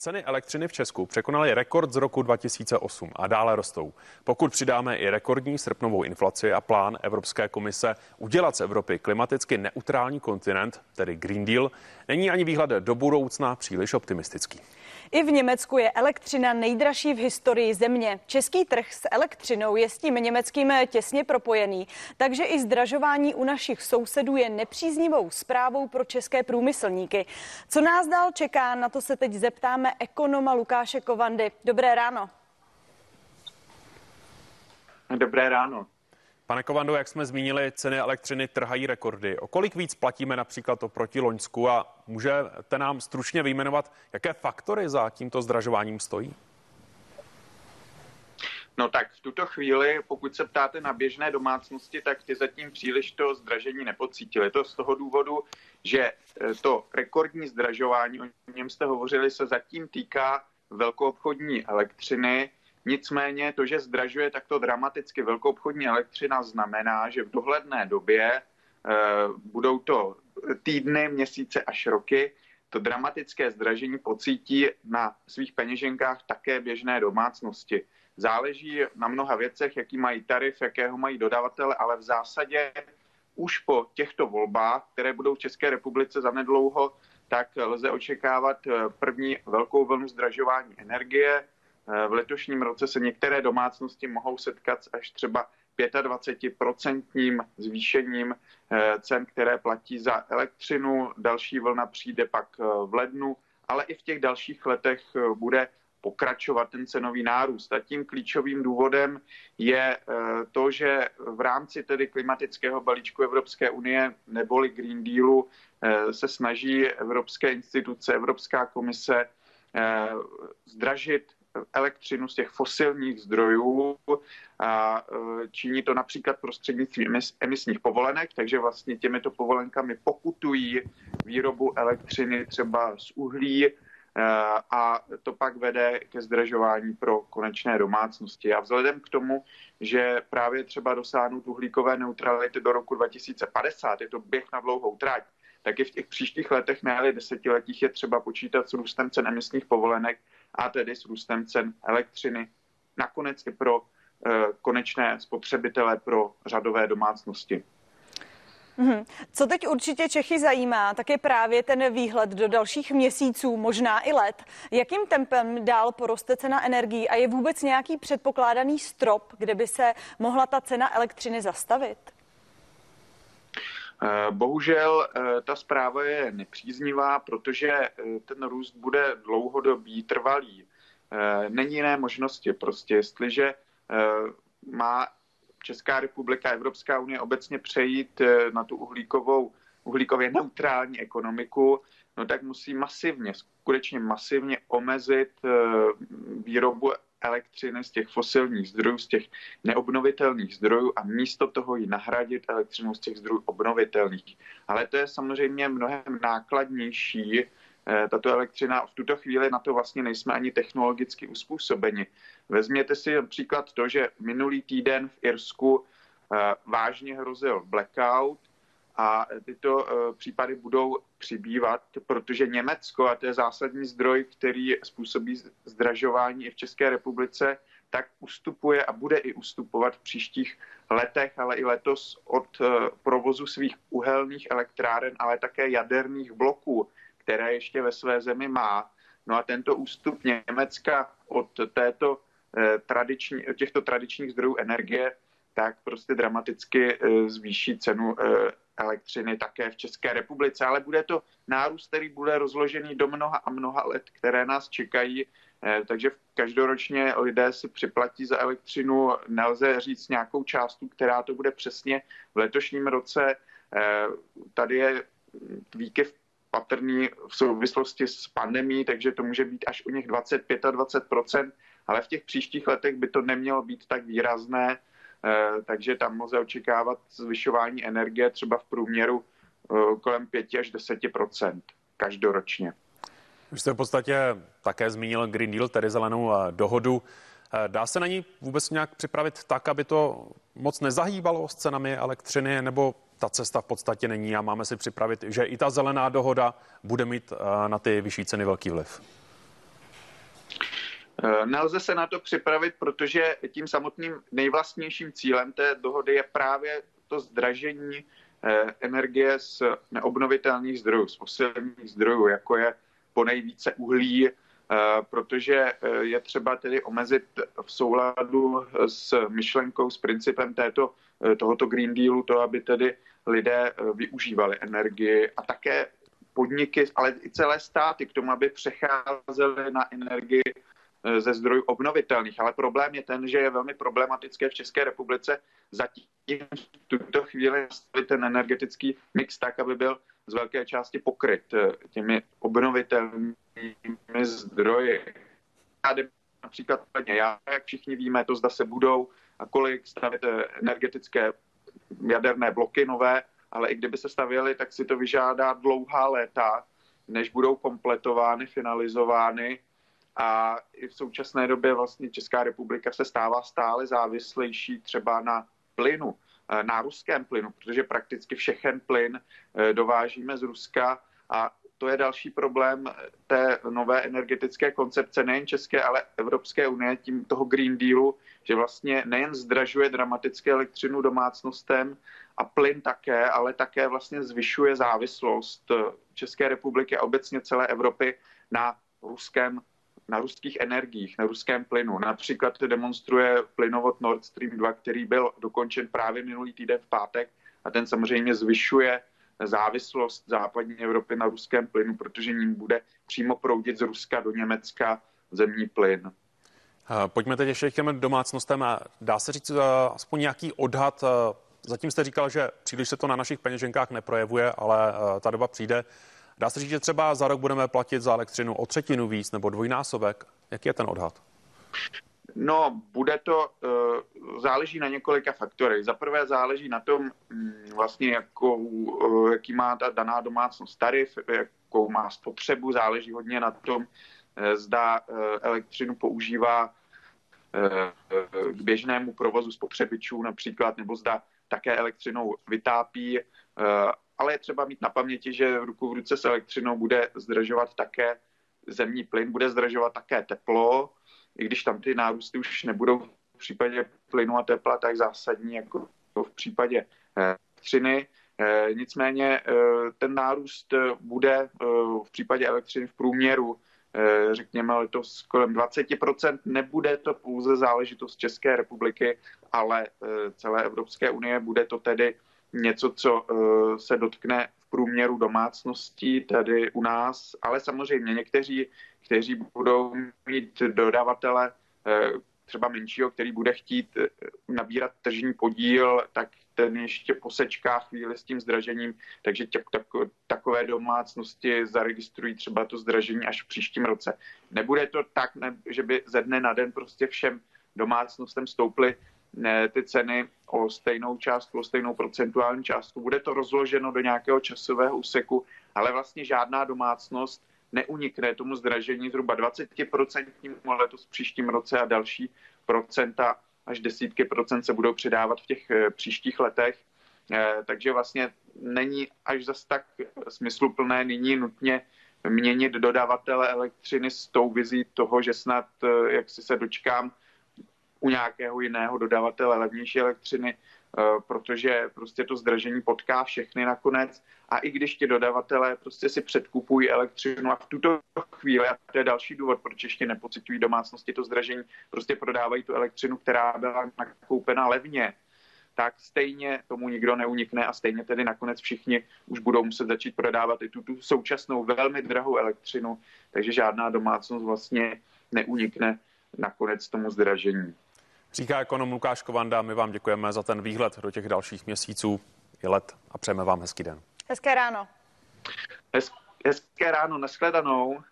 Ceny elektřiny v Česku překonaly rekord z roku 2008 a dále rostou. Pokud přidáme i rekordní srpnovou inflaci a plán Evropské komise udělat z Evropy klimaticky neutrální kontinent, tedy Green Deal, není ani výhled do budoucna příliš optimistický. I v Německu je elektřina nejdražší v historii země. Český trh s elektřinou je s tím německým těsně propojený, takže i zdražování u našich sousedů je nepříznivou zprávou pro české průmyslníky. Co nás dál čeká, na to se teď zeptáme ekonoma Lukáše Kovandy. Dobré ráno. Dobré ráno. Pane Kovando, jak jsme zmínili, ceny elektřiny trhají rekordy. O kolik víc platíme například oproti Loňsku a můžete nám stručně vyjmenovat, jaké faktory za tímto zdražováním stojí? No tak v tuto chvíli, pokud se ptáte na běžné domácnosti, tak ty zatím příliš to zdražení nepocítili. To z toho důvodu, že e, to rekordní zdražování, o něm jste hovořili, se zatím týká velkoobchodní elektřiny, Nicméně to, že zdražuje takto dramaticky velkou obchodní elektřina, znamená, že v dohledné době e, budou to týdny, měsíce až roky, to dramatické zdražení pocítí na svých peněženkách také běžné domácnosti. Záleží na mnoha věcech, jaký mají tarif, jakého mají dodavatele, ale v zásadě už po těchto volbách, které budou v České republice zanedlouho, tak lze očekávat eh, první velkou vlnu zdražování energie, v letošním roce se některé domácnosti mohou setkat až třeba 25% zvýšením eh, cen, které platí za elektřinu. Další vlna přijde pak eh, v lednu, ale i v těch dalších letech eh, bude pokračovat ten cenový nárůst. A tím klíčovým důvodem je to, že v rámci tedy klimatického balíčku Evropské unie neboli Green Dealu se snaží evropské instituce, Evropská komise zdražit elektřinu z těch fosilních zdrojů a činí to například prostřednictvím emisních povolenek, takže vlastně těmito povolenkami pokutují výrobu elektřiny třeba z uhlí a to pak vede ke zdražování pro konečné domácnosti. A vzhledem k tomu, že právě třeba dosáhnout uhlíkové neutrality do roku 2050, je to běh na dlouhou trať, tak i v těch příštích letech, ne desetiletích, je třeba počítat s růstem cen emisních povolenek a tedy s růstem cen elektřiny. Nakonec i pro eh, konečné spotřebitele, pro řadové domácnosti. Mhm. Co teď určitě Čechy zajímá, tak je právě ten výhled do dalších měsíců, možná i let. Jakým tempem dál poroste cena energií a je vůbec nějaký předpokládaný strop, kde by se mohla ta cena elektřiny zastavit? Eh, bohužel eh, ta zpráva je nepříznivá, protože eh, ten růst bude dlouhodobý, trvalý. Není jiné možnosti. Prostě jestliže má Česká republika, Evropská unie obecně přejít na tu uhlíkovou, uhlíkově neutrální ekonomiku, no tak musí masivně, skutečně masivně omezit výrobu elektřiny z těch fosilních zdrojů, z těch neobnovitelných zdrojů a místo toho ji nahradit elektřinou z těch zdrojů obnovitelných. Ale to je samozřejmě mnohem nákladnější. Eh, tato elektřina v tuto chvíli na to vlastně nejsme ani technologicky uspůsobeni. Vezměte si příklad to, že minulý týden v Irsku eh, vážně hrozil blackout, a tyto eh, případy budou přibývat, protože Německo, a to je zásadní zdroj, který způsobí zdražování i v České republice, tak ustupuje a bude i ustupovat v příštích letech, ale i letos od provozu svých uhelných elektráren, ale také jaderných bloků, které ještě ve své zemi má. No a tento ústup Německa od této eh, tradiční, od těchto tradičních zdrojů energie tak prostě dramaticky zvýší cenu elektřiny také v České republice, ale bude to nárůst, který bude rozložený do mnoha a mnoha let, které nás čekají. Eh, takže každoročně lidé si připlatí za elektřinu, nelze říct nějakou částku, která to bude přesně v letošním roce. Eh, tady je výkyv patrný v souvislosti s pandemí, takže to může být až u nich 25 a 20 ale v těch příštích letech by to nemělo být tak výrazné. Eh, takže tam lze očekávat zvyšování energie třeba v průměru eh, kolem 5 až 10% každoročně. Už jste v podstatě také zmínil Green Deal, tedy zelenou eh, dohodu. Dá se na ní vůbec nějak připravit tak, aby to moc nezahýbalo s cenami elektřiny, nebo ta cesta v podstatě není a máme si připravit, že i ta zelená dohoda bude mít na ty vyšší ceny velký vliv? Eh, nelze se na to připravit, protože tím samotným nejvlastnějším cílem té dohody je právě to zdražení eh, energie z neobnovitelných zdrojů, z fosilních zdrojů, jako je po nejvíce uhlí, protože je třeba tedy omezit v souladu s myšlenkou, s principem této, tohoto Green Dealu, to, aby tedy lidé využívali energii a také podniky, ale i celé státy k tomu, aby přecházely na energii eh, ze zdrojů obnovitelných. Ale problém je ten, že je velmi problematické v České republice zatím v tuto chvíli nastavit ten energetický mix tak, aby byl z velké části pokryt eh, těmi obnovitelnými zdroji. Například já, jak všichni víme, to zda se budou a kolik stavit eh, energetické jaderné bloky nové, ale i kdyby se stavěly, tak si to vyžádá dlouhá léta, než budou kompletovány, finalizovány a i v současné době vlastně Česká republika se stává stále závislejší třeba na plynu, eh, na ruském plynu, protože prakticky všechen plyn eh, dovážíme z Ruska a to je další problém té nové energetické koncepce nejen České, ale Evropské unie, tím toho Green Dealu, že vlastně nejen zdražuje dramatické elektřinu domácnostem a plyn také, ale také vlastně zvyšuje závislost České republiky a obecně celé Evropy na ruském na ruských energiích, na ruském plynu. Například demonstruje plynovod Nord Stream 2, který byl dokončen právě minulý týden v pátek a ten samozřejmě zvyšuje závislost západní Evropy na ruském plynu, protože ním bude přímo proudit z Ruska do Německa zemní plyn. Pojďme teď ještě k těm domácnostem. Dá se říct aspoň nějaký odhad? Zatím jste říkal, že příliš se to na našich peněženkách neprojevuje, ale ta doba přijde. Dá se říct, že třeba za rok budeme platit za elektřinu o třetinu víc nebo dvojnásobek? Jaký je ten odhad? No, bude to, uh, záleží na několika faktorech. Za prvé záleží na tom, um, vlastně jakou, uh, jaký má ta daná domácnost tarif, jakou má spotřebu, záleží hodně na tom, uh, zda elektřinu používá k běžnému provozu spotřebičů například, nebo zda také elektřinou vytápí, ale je třeba mít na paměti, že ruku v ruce s elektřinou bude zdražovat také zemní plyn, bude zdražovat také teplo, i když tam ty nárůsty už nebudou v případě plynu a tepla tak zásadní jako v případě elektřiny. Eh, nicméně eh, ten nárůst bude eh, v případě elektřiny v průměru řekněme letos kolem 20%. Nebude to pouze záležitost České republiky, ale celé Evropské unie. Bude to tedy něco, co se dotkne v průměru domácností tady u nás, ale samozřejmě někteří kteří budou mít dodavatele eh, třeba menšího, který bude chtít eh, nabírat tržní podíl, tak ten ještě posečká chvíli s tím zdražením, takže tě, tak, takové domácnosti zaregistrují třeba to zdražení až v příštím roce. Nebude to tak, ne, že by ze dne na den prostě všem domácnostem stouply ty ceny o stejnou částku, o stejnou procentuální částku. Bude to rozloženo do nějakého časového úseku, ale vlastně žádná domácnost neunikne tomu zdražení zhruba 20% letos v příštím roce a další procenta až desítky procent se budou přidávat v těch eh, příštích letech. Eh, takže vlastně není až zas tak smysluplné nyní nutně měnit dodavatele elektřiny s tou vizí toho, že snad, eh, jak si se dočkám, u nějakého jiného dodavatele levnější elektřiny, Eh, protože prostě to zdražení potká všechny nakonec a i když ti dodavatelé prostě si předkupují elektřinu a v tuto chvíli, a to je další důvod, proč ještě nepocitují domácnosti to zdražení, prostě prodávají tu elektřinu, která byla nakoupena levně, tak stejně tomu nikdo neunikne a stejně tedy nakonec všichni už budou muset začít prodávat i tu, tu současnou velmi drahou elektřinu, takže žádná domácnost vlastně neunikne nakonec tomu zdražení. Říká ekonom Lukáš Kovanda, my vám děkujeme za ten výhled do těch dalších měsíců i let a přejeme vám hezký den. Hezké ráno. Hez, hezké ráno, nashledanou.